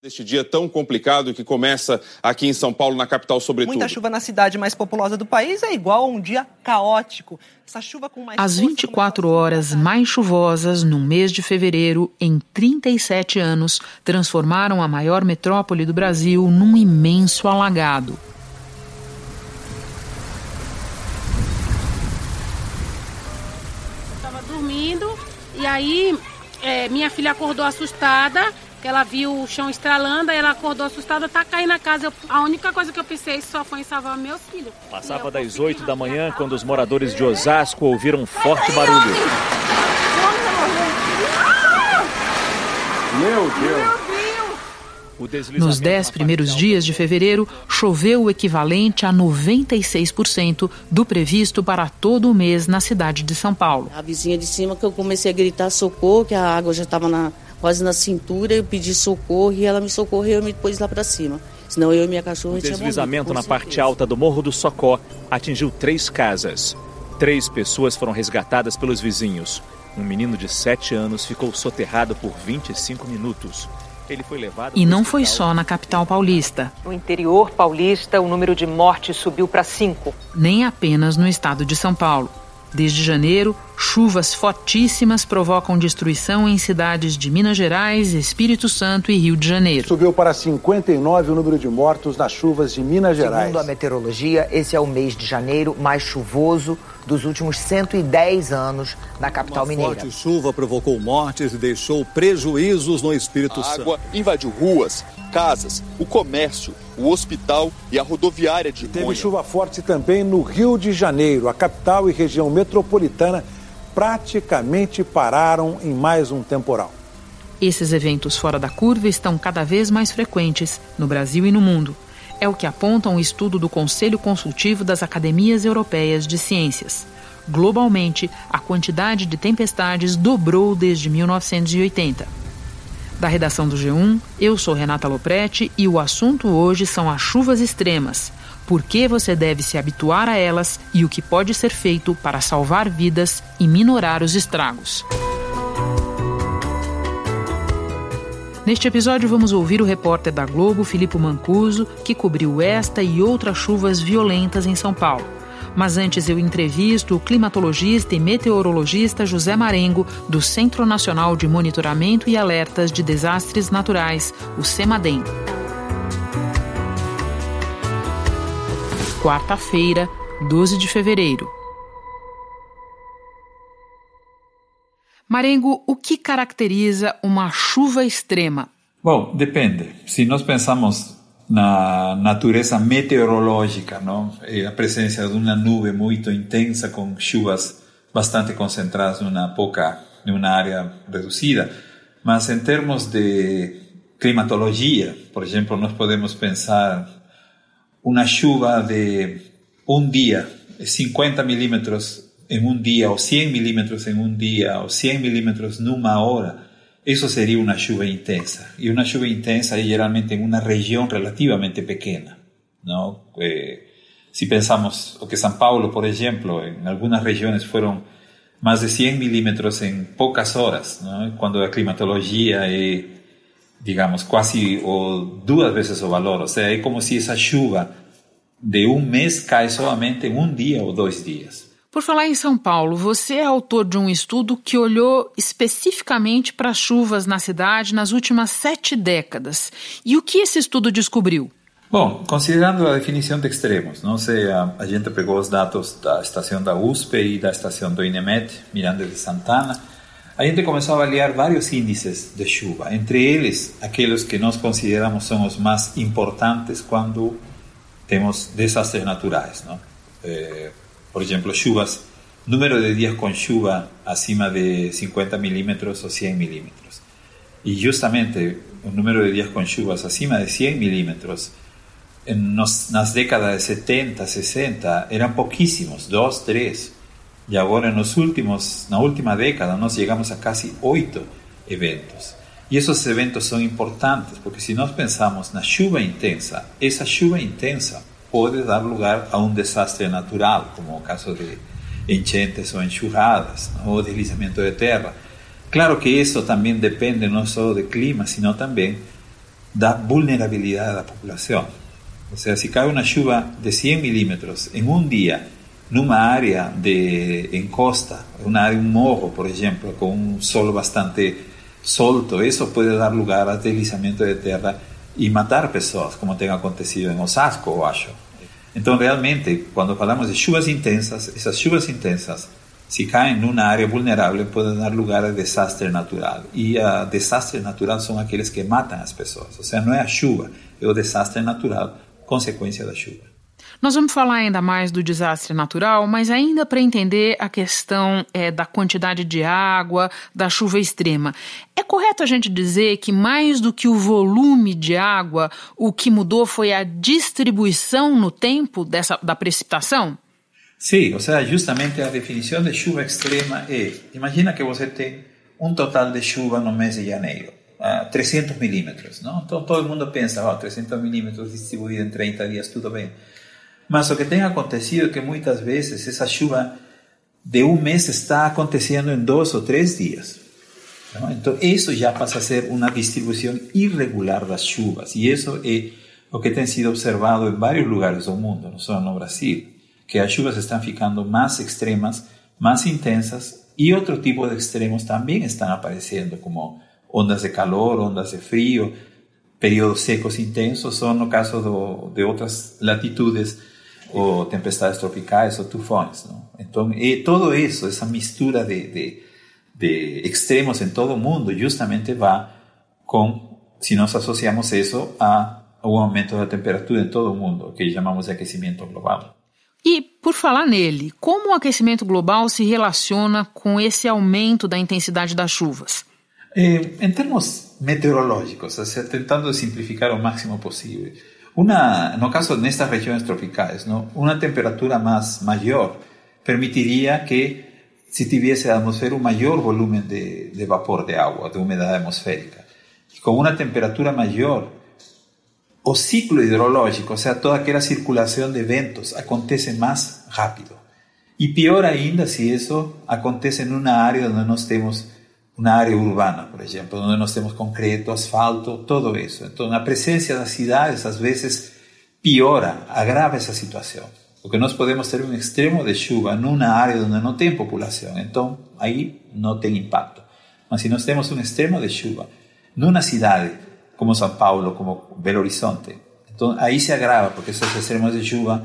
Este dia tão complicado que começa aqui em São Paulo, na capital, sobretudo. Muita chuva na cidade mais populosa do país é igual a um dia caótico. Essa chuva com mais As 24 horas mais chuvosas no mês de fevereiro, em 37 anos, transformaram a maior metrópole do Brasil num imenso alagado. Estava dormindo e aí é, minha filha acordou assustada que ela viu o chão estralando, aí ela acordou assustada, tá caindo na casa. Eu, a única coisa que eu pensei só foi em salvar meus filhos. Passava das 8 da manhã quando os moradores de Osasco ouviram um forte barulho. Meu Deus! Nos dez primeiros dias de fevereiro, choveu o equivalente a 96% do previsto para todo o mês na cidade de São Paulo. A vizinha de cima que eu comecei a gritar socorro, que a água já estava na, quase na cintura, eu pedi socorro e ela me socorreu e me pôs lá para cima. Senão eu e minha cachorra O deslizamento na parte alta do Morro do Socó atingiu três casas. Três pessoas foram resgatadas pelos vizinhos. Um menino de 7 anos ficou soterrado por 25 minutos. Ele foi levado E não foi só na capital paulista. No interior paulista, o número de mortes subiu para cinco. Nem apenas no estado de São Paulo. Desde janeiro, chuvas fortíssimas provocam destruição em cidades de Minas Gerais, Espírito Santo e Rio de Janeiro. Subiu para 59 o número de mortos nas chuvas de Minas Gerais. Segundo a meteorologia, esse é o mês de janeiro mais chuvoso dos últimos 110 anos na capital Uma mineira. forte chuva provocou mortes e deixou prejuízos no Espírito A Santo. água invadiu ruas, casas, o comércio, o hospital e a rodoviária de Teve Conha. chuva forte também no Rio de Janeiro. A capital e região metropolitana praticamente pararam em mais um temporal. Esses eventos fora da curva estão cada vez mais frequentes no Brasil e no mundo. É o que aponta um estudo do Conselho Consultivo das Academias Europeias de Ciências. Globalmente, a quantidade de tempestades dobrou desde 1980. Da redação do G1, eu sou Renata Loprete e o assunto hoje são as chuvas extremas. Por que você deve se habituar a elas e o que pode ser feito para salvar vidas e minorar os estragos. Neste episódio, vamos ouvir o repórter da Globo, Filipe Mancuso, que cobriu esta e outras chuvas violentas em São Paulo. Mas antes eu entrevisto o climatologista e meteorologista José Marengo, do Centro Nacional de Monitoramento e Alertas de Desastres Naturais, o CEMADEM. Quarta-feira, 12 de fevereiro. Marengo, o que caracteriza uma chuva extrema? Bom, depende. Se nós pensamos na natureza meteorológica, não? E a presença de uma nuvem muito intensa com chuvas bastante concentradas numa pouca, numa área reduzida. Mas em termos de climatologia, por exemplo, nós podemos pensar uma chuva de um dia, 50 milímetros em um dia, ou 100 milímetros em um dia, ou 100 milímetros numa hora, isso seria uma chuva intensa. E uma chuva intensa é geralmente em uma região relativamente pequena. Não? Eh, se pensamos o que São Paulo, por exemplo, em algumas regiões foram mais de 100 milímetros em poucas horas, não? quando a climatologia é, digamos, quase o, duas vezes o valor. Ou seja, é como se essa chuva de um mês cai somente em um dia ou dois dias. Por falar em São Paulo, você é autor de um estudo que olhou especificamente para as chuvas na cidade nas últimas sete décadas. E o que esse estudo descobriu? Bom, considerando a definição de extremos, não sei, a, a gente pegou os dados da estação da USP e da estação do INEMET, Miranda de Santana, a gente começou a avaliar vários índices de chuva, entre eles aqueles que nós consideramos são os mais importantes quando temos desastres naturais, não? Eh, por exemplo, chuvas, número de dias com chuva acima de 50 milímetros ou 100 milímetros. E justamente o número de dias com chuvas acima de 100 milímetros nos, nas décadas de 70, 60 eram pouquíssimos, dois, três. E agora nos últimos, na última década nós chegamos a quase oito eventos. E esses eventos são importantes porque se nós pensamos na chuva intensa, essa chuva intensa pode dar lugar a um desastre natural, como o caso de enchentes ou enxurradas, ou deslizamento de terra. Claro que isso também depende não só do clima, sino também da vulnerabilidad de la población. O sea, si cae una lluvia de 100 milímetros en un día, en una área de, en costa, una área, un morro, por ejemplo, con un sol bastante solto, eso puede dar lugar a deslizamiento de tierra y matar personas, como tenga acontecido en Osasco o Asho. Entonces, realmente, cuando hablamos de lluvias intensas, esas lluvias intensas, si caen en una área vulnerable, pueden dar lugar a desastre natural. Y a desastre natural son aquellos que matan a las personas. O sea, no es a chuva, es o desastre natural consequência da chuva. Nós vamos falar ainda mais do desastre natural, mas ainda para entender a questão é, da quantidade de água, da chuva extrema. É correto a gente dizer que mais do que o volume de água, o que mudou foi a distribuição no tempo dessa, da precipitação? Sim, ou seja, justamente a definição de chuva extrema é: imagina que você tem um total de chuva no mês de janeiro. 300 milímetros. ¿no? Entonces todo mundo piensa, oh, 300 milímetros distribuido en 30 días, todo bien. Mas lo que tem acontecido es que muchas veces esa lluvia de un mes está aconteciendo en dos o tres días. Entonces eso ya pasa a ser una distribución irregular de las lluvias y eso es lo que ha sido observado en varios lugares del mundo, no solo en Brasil, que las lluvias están ficando más extremas, más intensas y otro tipo de extremos también están apareciendo como ondas de calor, ondas de frío, períodos secos intensos, son no caso do, de outras latitudes ou tempestades tropicais ou tufões. Não? Então, e todo isso, essa mistura de, de, de extremos em todo o mundo, justamente vai com, se nós associamos isso a um aumento da temperatura em todo o mundo, que chamamos de aquecimento global. E, por falar nele, como o aquecimento global se relaciona com esse aumento da intensidade das chuvas? Eh, en términos meteorológicos, o de simplificar lo máximo posible, una, no caso en estas regiones tropicales, ¿no? una temperatura más mayor permitiría que si tuviese la atmósfera un mayor volumen de, de vapor de agua, de humedad atmosférica. Y con una temperatura mayor, o ciclo hidrológico, o sea, toda aquella circulación de eventos acontece más rápido. Y peor ainda si eso acontece en una área donde no estemos una área urbana, por ejemplo, donde no tenemos concreto, asfalto, todo eso. Entonces, la presencia de las ciudades a veces piora, agrava esa situación. Porque no podemos tener un extremo de lluvia en una área donde no tiene población, entonces ahí no tiene impacto. Pero si no tenemos un extremo de lluvia en una ciudad como São Paulo, como Belo Horizonte, entonces ahí se agrava porque esos extremos de lluvia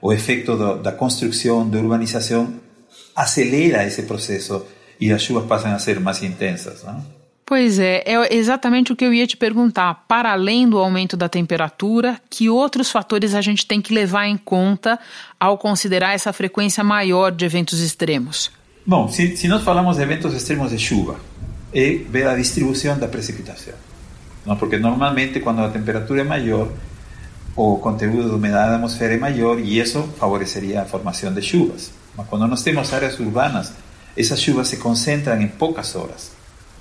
o efecto de, de construcción, de urbanización, acelera ese proceso e as chuvas passam a ser mais intensas. Não? Pois é, é exatamente o que eu ia te perguntar. Para além do aumento da temperatura, que outros fatores a gente tem que levar em conta ao considerar essa frequência maior de eventos extremos? Bom, se, se nós falamos de eventos extremos de chuva, é ver a distribuição da precipitação. Não? Porque normalmente, quando a temperatura é maior, o conteúdo de umidade da atmosfera é maior e isso favoreceria a formação de chuvas. Mas quando nós temos áreas urbanas esas chuvas se concentran en pocas horas.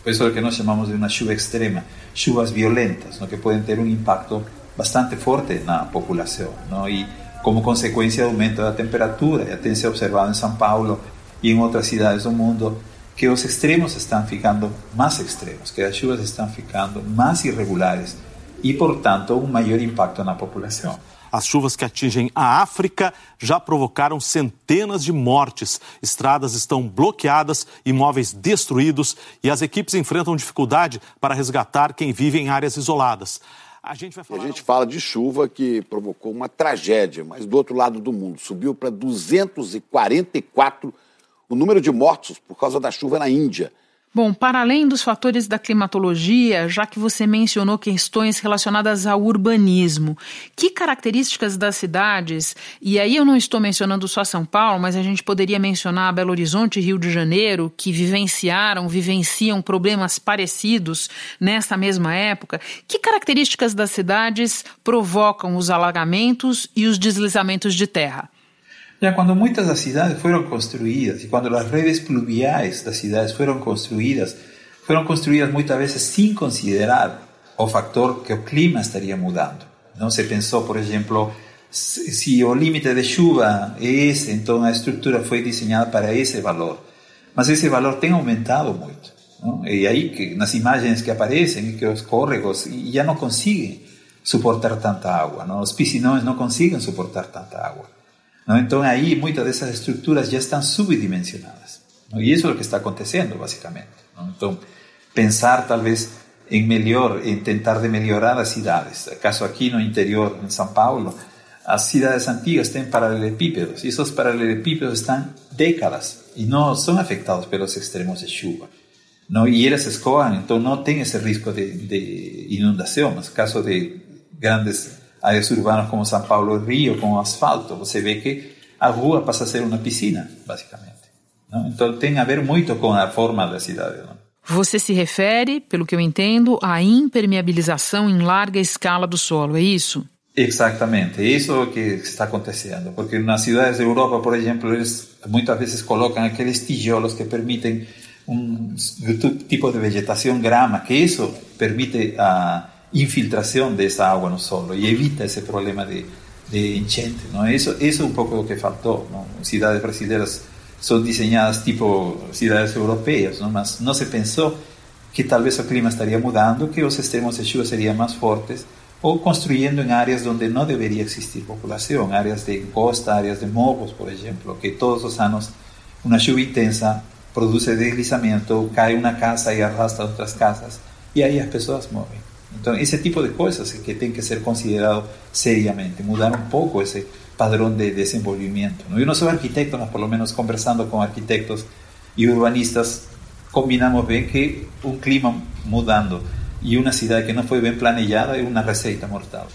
Por eso es lo que nos llamamos de una lluvia extrema, chuvas violentas, ¿no? que pueden tener un impacto bastante fuerte en la población. ¿no? Y como consecuencia del aumento de la temperatura, ya se ha observado en São Paulo y en otras ciudades del mundo, que los extremos están ficando más extremos, que las lluvias están ficando más irregulares y por tanto un mayor impacto en la población. As chuvas que atingem a África já provocaram centenas de mortes. Estradas estão bloqueadas, imóveis destruídos e as equipes enfrentam dificuldade para resgatar quem vive em áreas isoladas. A gente, vai falar... a gente fala de chuva que provocou uma tragédia, mas do outro lado do mundo subiu para 244 o número de mortos por causa da chuva na Índia. Bom, para além dos fatores da climatologia, já que você mencionou questões relacionadas ao urbanismo, que características das cidades, e aí eu não estou mencionando só São Paulo, mas a gente poderia mencionar Belo Horizonte e Rio de Janeiro, que vivenciaram, vivenciam problemas parecidos nessa mesma época, que características das cidades provocam os alagamentos e os deslizamentos de terra? Ya cuando muchas das cidades fueron construidas y cuando las redes pluviais las ciudades fueron construidas, fueron construidas muchas veces sin considerar o factor que el clima estaría mudando. No se pensó, por ejemplo, si el límite de chuva es, esse, então a estrutura foi desenhada para ese valor. Mas ese valor tem aumentado muito. Não? E aí, que, nas imagens que aparecem, que os córregos já não conseguem suportar tanta agua. Não? Os piscinões não conseguem suportar tanta agua. ¿No? Entonces ahí muchas de esas estructuras ya están subdimensionadas. ¿no? Y eso es lo que está aconteciendo básicamente. ¿no? Entonces, pensar tal vez en mejor, en tentar de mejorar las ciudades. Acaso aquí no interior, en São Paulo, las ciudades antiguas tienen paralelepípedos y esos paralelepípedos están décadas y no son afectados por los extremos de lluvia. ¿no? Y ellas escojan, entonces no tienen ese riesgo de, de inundación. En el caso de grandes áreas urbanas como São Paulo Río, con asfalto, você ve que a rua pasa a ser una piscina, básicamente. ¿no? Entonces tiene a ver mucho con la forma de la ciudad. ¿no? Você se refere, pelo que eu entendo, à impermeabilização em larga escala do solo, é isso? Exatamente, isso é o que está acontecendo, porque nas cidades da Europa, por exemplo, eles muitas vezes colocam aqueles tijolos que permitem um tipo de vegetação grama, que isso permite a infiltração dessa água no solo e evita esse problema de, de enchente. Não? Isso, isso é um pouco o que faltou. Não? Cidades brasileiras são desenhadas tipo cidades europeias, não? mas não se pensou que talvez o clima estaria mudando, que os extremos de chuva seriam mais fortes, ou construindo em áreas onde não deveria existir população, áreas de costa, áreas de morros, por exemplo, que todos os anos uma chuva intensa produz deslizamento, cai uma casa e arrasta outras casas, e aí as pessoas morrem. Então, esse tipo de coisas que tem que ser considerado seriamente, mudar um pouco esse padrão de desenvolvimento. Eu não sou arquiteto, mas pelo menos conversando com arquitetos e urbanistas, combinamos bem que um clima mudando e uma cidade que não foi bem planejada é uma receita mortal.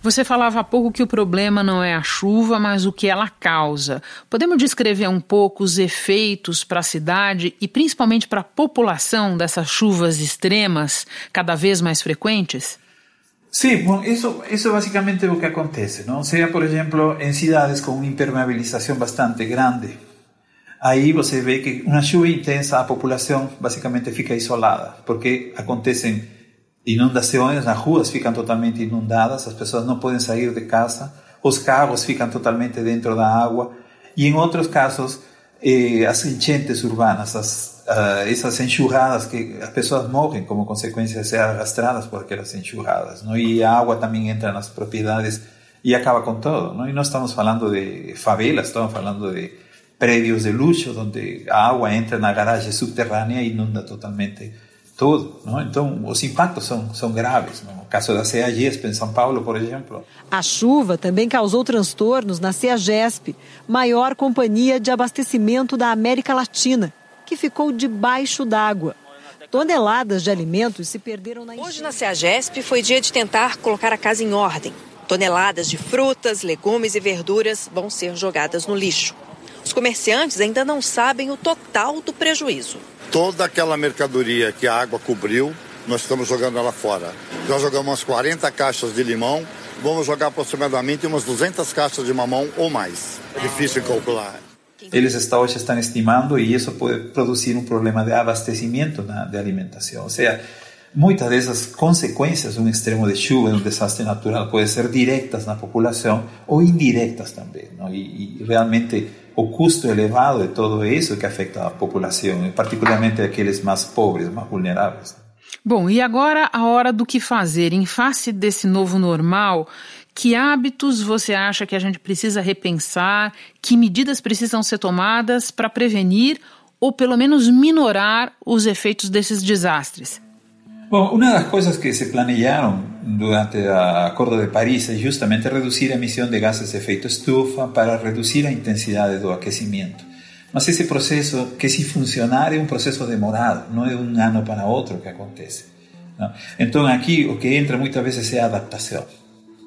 Você falava há pouco que o problema não é a chuva, mas o que ela causa. Podemos descrever um pouco os efeitos para a cidade e principalmente para a população dessas chuvas extremas cada vez mais frequentes? Eso, eso básicamente es lo que acontece, ¿no? O sea, por ejemplo, en ciudades con una impermeabilización bastante grande, ahí você ve que una lluvia intensa, a población básicamente fica isolada, porque acontecen inundaciones, las ruas fican totalmente inundadas, las personas no pueden salir de casa, los carros fican totalmente dentro de la agua, y en otros casos, eh, as enchentes urbanas, as, essas enxurradas que as pessoas morrem como consequência de ser arrastradas por aquelas enxurradas, não? e a água também entra nas propriedades e acaba com todo. Não? E nós estamos falando de favelas, estamos falando de prédios de luxo, onde a água entra na garagem subterrânea e inunda totalmente tudo. Não? Então, os impactos são, são graves. No caso da CEAGESP, em São Paulo, por exemplo. A chuva também causou transtornos na CEAGESP, maior companhia de abastecimento da América Latina, que ficou debaixo d'água. Toneladas de alimentos se perderam na Hoje na CEAGESP foi dia de tentar colocar a casa em ordem. Toneladas de frutas, legumes e verduras vão ser jogadas no lixo. Os comerciantes ainda não sabem o total do prejuízo. Toda aquela mercadoria que a água cobriu, nós estamos jogando ela fora. Já jogamos umas 40 caixas de limão, vamos jogar aproximadamente umas 200 caixas de mamão ou mais. É difícil calcular. Eles estão, hoje estão estimando e isso pode produzir um problema de abastecimento na, de alimentação. Ou seja, muitas dessas consequências de um extremo de chuva, de um desastre natural, podem ser diretas na população ou indiretas também. Não? E, e realmente o custo elevado de todo isso que afeta a população, particularmente aqueles mais pobres, mais vulneráveis. Bom, e agora a hora do que fazer em face desse novo normal. Que hábitos você acha que a gente precisa repensar? Que medidas precisam ser tomadas para prevenir ou pelo menos minorar os efeitos desses desastres? Bom, uma das coisas que se planejaram durante o Acordo de Paris é justamente reduzir a emissão de gases de efeito estufa para reduzir a intensidade do aquecimento. Mas esse processo, que se funcionar, é um processo demorado, não é de um ano para outro que acontece. Não? Então, aqui o que entra muitas vezes é a adaptação.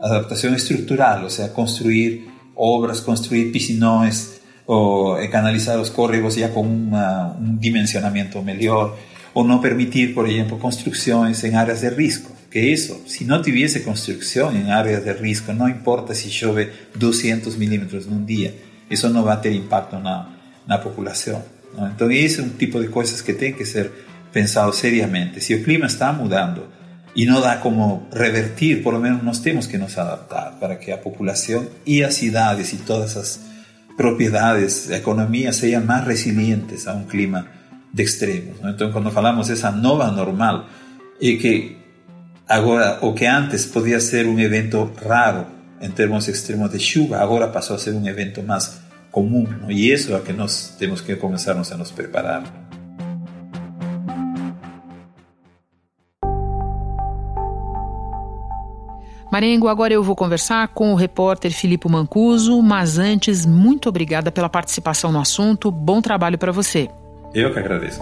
Adaptação estrutural, ou seja, construir obras, construir piscinões, ou canalizar os córregos já com uma, um dimensionamento melhor, ou não permitir, por exemplo, construções em áreas de risco. Que isso, se não tivesse construção em áreas de risco, não importa se chove 200 milímetros num dia, isso não vai ter impacto na, na população. Não? Então, esse é um tipo de coisas que tem que ser pensado seriamente. Se o clima está mudando e não dá como revertir, por lo menos nós temos que nos adaptar para que a população e as cidades e todas as propriedades, a economia sejam mais resilientes a um clima de extremos. Então, quando falamos essa nova normal, é que agora o que antes podia ser um evento raro em termos extremos de chuva, agora passou a ser um evento mais comum. E isso é que nós temos que começarmos a nos preparar. Marengo, agora eu vou conversar com o repórter Filipe Mancuso, mas antes, muito obrigada pela participação no assunto. Bom trabalho para você. Eu que agradeço.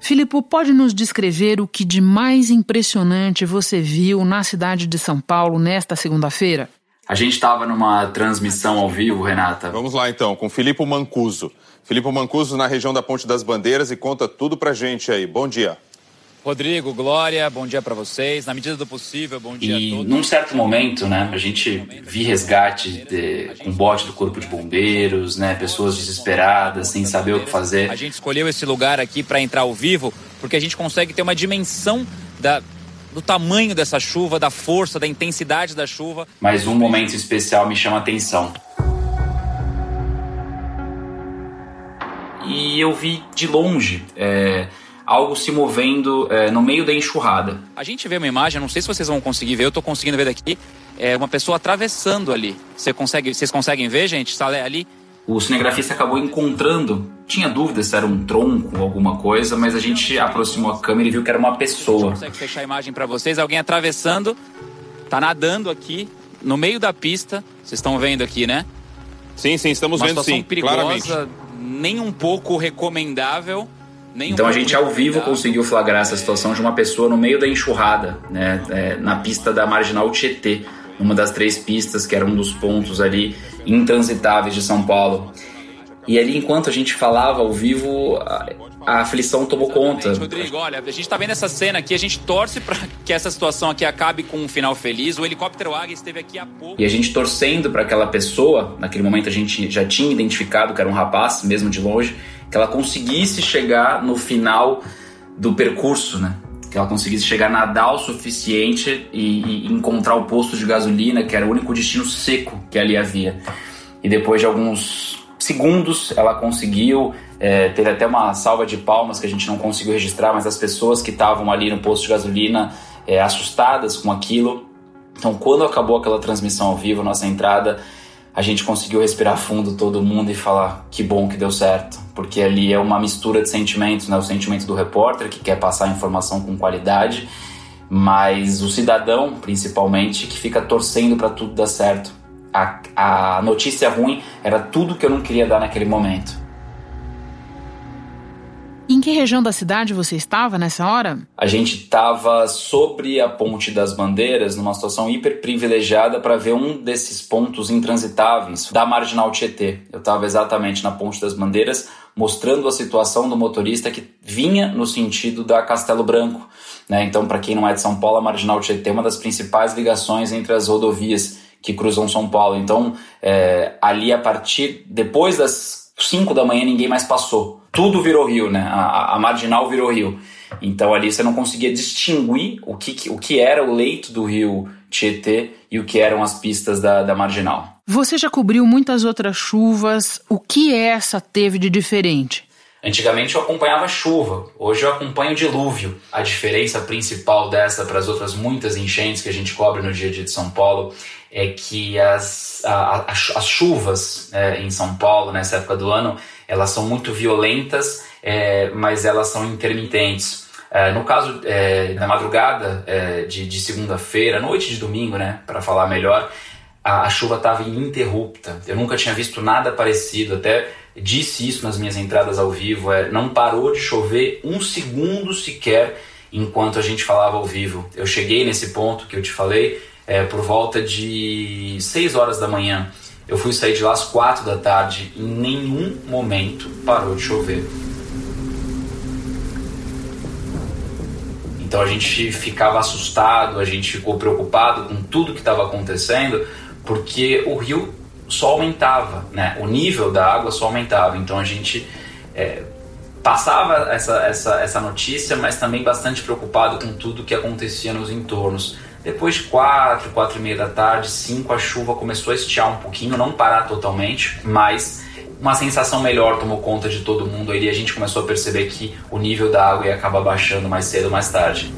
Filipe, pode nos descrever o que de mais impressionante você viu na cidade de São Paulo nesta segunda-feira? A gente estava numa transmissão ao vivo, Renata. Vamos lá então, com Filipe Mancuso. Filipe Mancuso na região da Ponte das Bandeiras e conta tudo pra gente aí. Bom dia. Rodrigo, Glória, bom dia para vocês. Na medida do possível, bom dia e a todos. num certo momento, né, a gente vi resgate de, com bote do corpo de bombeiros, né, pessoas desesperadas, sem saber o que fazer. A gente escolheu esse lugar aqui para entrar ao vivo porque a gente consegue ter uma dimensão da, do tamanho dessa chuva, da força, da intensidade da chuva. Mas um momento especial me chama a atenção. E eu vi de longe. É, algo se movendo é, no meio da enxurrada. A gente vê uma imagem, não sei se vocês vão conseguir ver, eu estou conseguindo ver daqui, é uma pessoa atravessando ali. Você consegue, vocês conseguem ver, gente? Está ali? O cinegrafista acabou encontrando, tinha dúvida se era um tronco ou alguma coisa, mas a gente aproximou a câmera e viu que era uma pessoa. Consegue fechar a imagem para vocês? Alguém atravessando, tá nadando aqui no meio da pista. Vocês estão vendo aqui, né? Sim, sim, estamos uma vendo sim, perigosa, claramente. Nem um pouco recomendável. Nem então um a gente ao vivo recomendável. conseguiu flagrar essa situação de uma pessoa no meio da enxurrada, né, é, na pista da Marginal Tietê, uma das três pistas que era um dos pontos ali intransitáveis de São Paulo. E ali, enquanto a gente falava ao vivo, a, a aflição tomou conta. Rodrigo, olha, a gente tá vendo essa cena aqui, a gente torce para que essa situação aqui acabe com um final feliz. O helicóptero Águia esteve aqui há pouco. E a gente torcendo para aquela pessoa, naquele momento a gente já tinha identificado que era um rapaz, mesmo de longe, que ela conseguisse chegar no final do percurso, né? Que ela conseguisse chegar nadar o suficiente e, e encontrar o posto de gasolina, que era o único destino seco que ali havia. E depois de alguns segundos ela conseguiu. É, teve até uma salva de palmas que a gente não conseguiu registrar, mas as pessoas que estavam ali no posto de gasolina é, assustadas com aquilo. Então, quando acabou aquela transmissão ao vivo, nossa entrada, a gente conseguiu respirar fundo todo mundo e falar que bom que deu certo, porque ali é uma mistura de sentimentos, né? O sentimento do repórter que quer passar a informação com qualidade, mas o cidadão, principalmente, que fica torcendo para tudo dar certo. A, a notícia ruim era tudo que eu não queria dar naquele momento. Em que região da cidade você estava nessa hora? A gente estava sobre a Ponte das Bandeiras, numa situação hiper privilegiada para ver um desses pontos intransitáveis da Marginal Tietê. Eu estava exatamente na Ponte das Bandeiras, mostrando a situação do motorista que vinha no sentido da Castelo Branco. Né? Então, para quem não é de São Paulo, a Marginal Tietê é uma das principais ligações entre as rodovias que cruzam São Paulo. Então, é, ali a partir depois das 5 da manhã ninguém mais passou. Tudo virou rio, né? A, a marginal virou rio. Então ali você não conseguia distinguir o que, o que era o leito do rio Tietê e o que eram as pistas da, da marginal. Você já cobriu muitas outras chuvas. O que essa teve de diferente? Antigamente eu acompanhava chuva, hoje eu acompanho dilúvio. A diferença principal dessa para as outras muitas enchentes que a gente cobre no dia a dia de São Paulo é que as, a, a, as chuvas é, em São Paulo nessa época do ano elas são muito violentas, é, mas elas são intermitentes. É, no caso é, da madrugada de, de segunda-feira, noite de domingo, né, para falar melhor, a, a chuva estava ininterrupta. Eu nunca tinha visto nada parecido, até disse isso nas minhas entradas ao vivo. É, não parou de chover um segundo sequer enquanto a gente falava ao vivo. Eu cheguei nesse ponto que eu te falei é, por volta de 6 horas da manhã. Eu fui sair de lá às 4 da tarde. Em nenhum momento parou de chover. Então a gente ficava assustado, a gente ficou preocupado com tudo que estava acontecendo, porque o rio só aumentava, né? O nível da água só aumentava. Então a gente é, passava essa, essa, essa notícia, mas também bastante preocupado com tudo que acontecia nos entornos. Depois de quatro, quatro e meia da tarde, cinco, a chuva começou a estiar um pouquinho, não parar totalmente, mas uma sensação melhor tomou conta de todo mundo e a gente começou a perceber que o nível da água ia acabar baixando mais cedo ou mais tarde.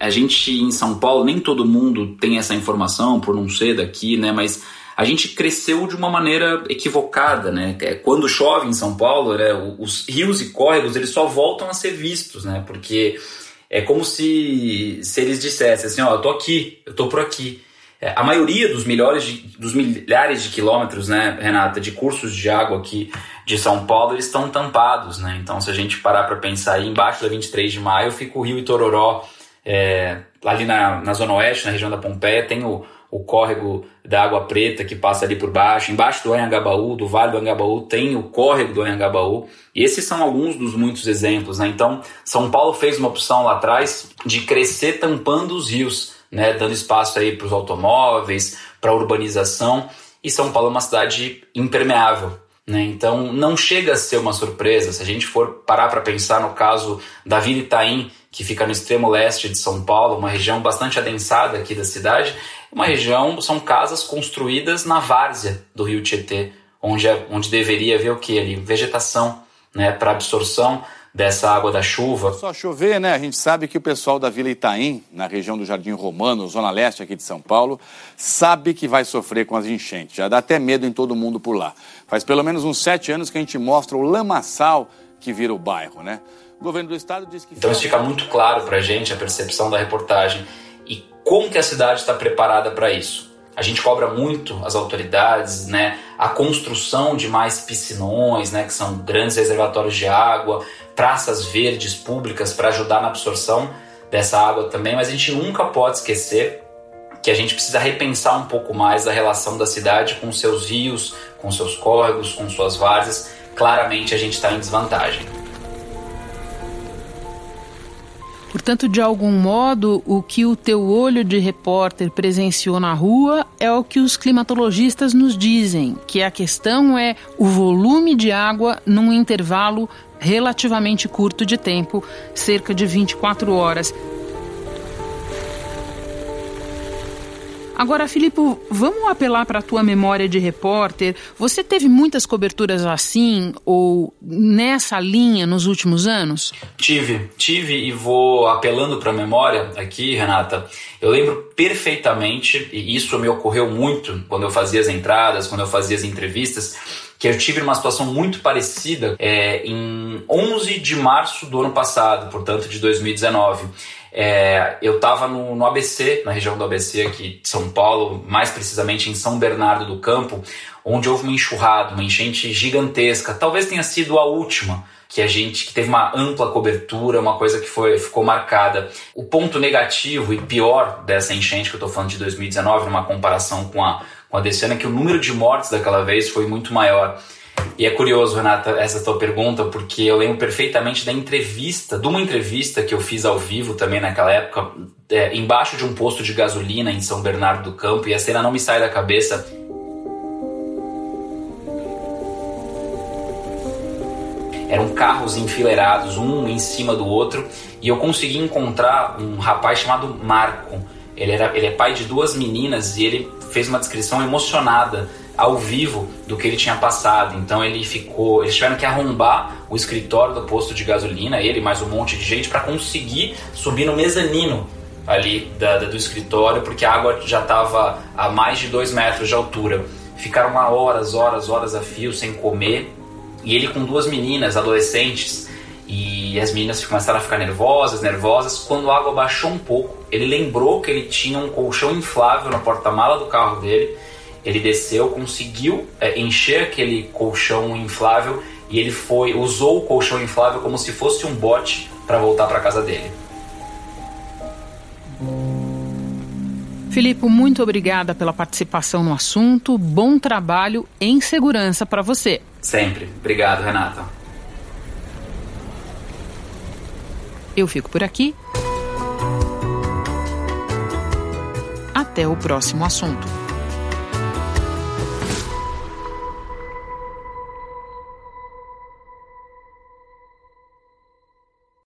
A gente em São Paulo, nem todo mundo tem essa informação por não ser daqui, né? Mas a gente cresceu de uma maneira equivocada, né? É, quando chove em São Paulo, né, os rios e córregos eles só voltam a ser vistos, né? Porque é como se, se eles dissessem assim, ó, eu tô aqui, eu tô por aqui. É, a maioria dos milhares, de, dos milhares de quilômetros, né, Renata, de cursos de água aqui de São Paulo, eles estão tampados, né? Então, se a gente parar para pensar aí, embaixo da 23 de maio fica o Rio Itororó, é, ali na, na Zona Oeste, na região da Pompeia, tem o, o córrego da Água Preta que passa ali por baixo. Embaixo do Anhangabaú, do Vale do Anhangabaú, tem o córrego do Anhangabaú. E esses são alguns dos muitos exemplos. Né? Então, São Paulo fez uma opção lá atrás de crescer tampando os rios, né? dando espaço aí para os automóveis, para a urbanização. E São Paulo é uma cidade impermeável. Né? Então, não chega a ser uma surpresa. Se a gente for parar para pensar no caso da Vila Itaim, que fica no extremo leste de São Paulo, uma região bastante adensada aqui da cidade, uma região, são casas construídas na várzea do rio Tietê, onde, é, onde deveria haver o que ali? Vegetação, né, para absorção dessa água da chuva. Só chover, né? A gente sabe que o pessoal da Vila Itaim, na região do Jardim Romano, zona leste aqui de São Paulo, sabe que vai sofrer com as enchentes. Já dá até medo em todo mundo por lá. Faz pelo menos uns sete anos que a gente mostra o lamaçal que vira o bairro, né? O governo do estado diz que... Então isso fica muito claro para a gente, a percepção da reportagem. E como que a cidade está preparada para isso? A gente cobra muito as autoridades, né? A construção de mais piscinões, né? Que são grandes reservatórios de água, praças verdes públicas para ajudar na absorção dessa água também. Mas a gente nunca pode esquecer que a gente precisa repensar um pouco mais a relação da cidade com seus rios, com seus córregos, com suas várzeas. Claramente a gente está em desvantagem. Portanto, de algum modo, o que o teu olho de repórter presenciou na rua é o que os climatologistas nos dizem, que a questão é o volume de água num intervalo relativamente curto de tempo, cerca de 24 horas. Agora, Filipe, vamos apelar para a tua memória de repórter. Você teve muitas coberturas assim ou nessa linha nos últimos anos? Tive, tive e vou apelando para a memória aqui, Renata. Eu lembro perfeitamente, e isso me ocorreu muito quando eu fazia as entradas, quando eu fazia as entrevistas, que eu tive uma situação muito parecida é, em 11 de março do ano passado, portanto de 2019. É, eu estava no, no, ABC, na região do ABC aqui de São Paulo, mais precisamente em São Bernardo do Campo, onde houve uma enxurrada, uma enchente gigantesca. Talvez tenha sido a última que a gente que teve uma ampla cobertura, uma coisa que foi ficou marcada. O ponto negativo e pior dessa enchente que eu estou falando de 2019, numa comparação com a com a desse ano, é que o número de mortes daquela vez foi muito maior. E é curioso, Renata, essa tua pergunta, porque eu lembro perfeitamente da entrevista, de uma entrevista que eu fiz ao vivo também naquela época, é, embaixo de um posto de gasolina em São Bernardo do Campo, e a cena não me sai da cabeça. Eram carros enfileirados, um em cima do outro, e eu consegui encontrar um rapaz chamado Marco. Ele, era, ele é pai de duas meninas e ele fez uma descrição emocionada ao vivo do que ele tinha passado. Então ele ficou, eles tiveram que arrombar o escritório do posto de gasolina, ele mais um monte de gente para conseguir subir no mezanino ali da, da, do escritório, porque a água já estava a mais de dois metros de altura. Ficaram horas, horas, horas a fio sem comer. E ele com duas meninas, adolescentes, e as meninas começaram a ficar nervosas, nervosas. Quando a água baixou um pouco, ele lembrou que ele tinha um colchão inflável na porta-mala do carro dele ele desceu, conseguiu é, encher aquele colchão inflável e ele foi usou o colchão inflável como se fosse um bote para voltar para casa dele. Filipe, muito obrigada pela participação no assunto. Bom trabalho em segurança para você. Sempre. Obrigado, Renata. Eu fico por aqui. Até o próximo assunto.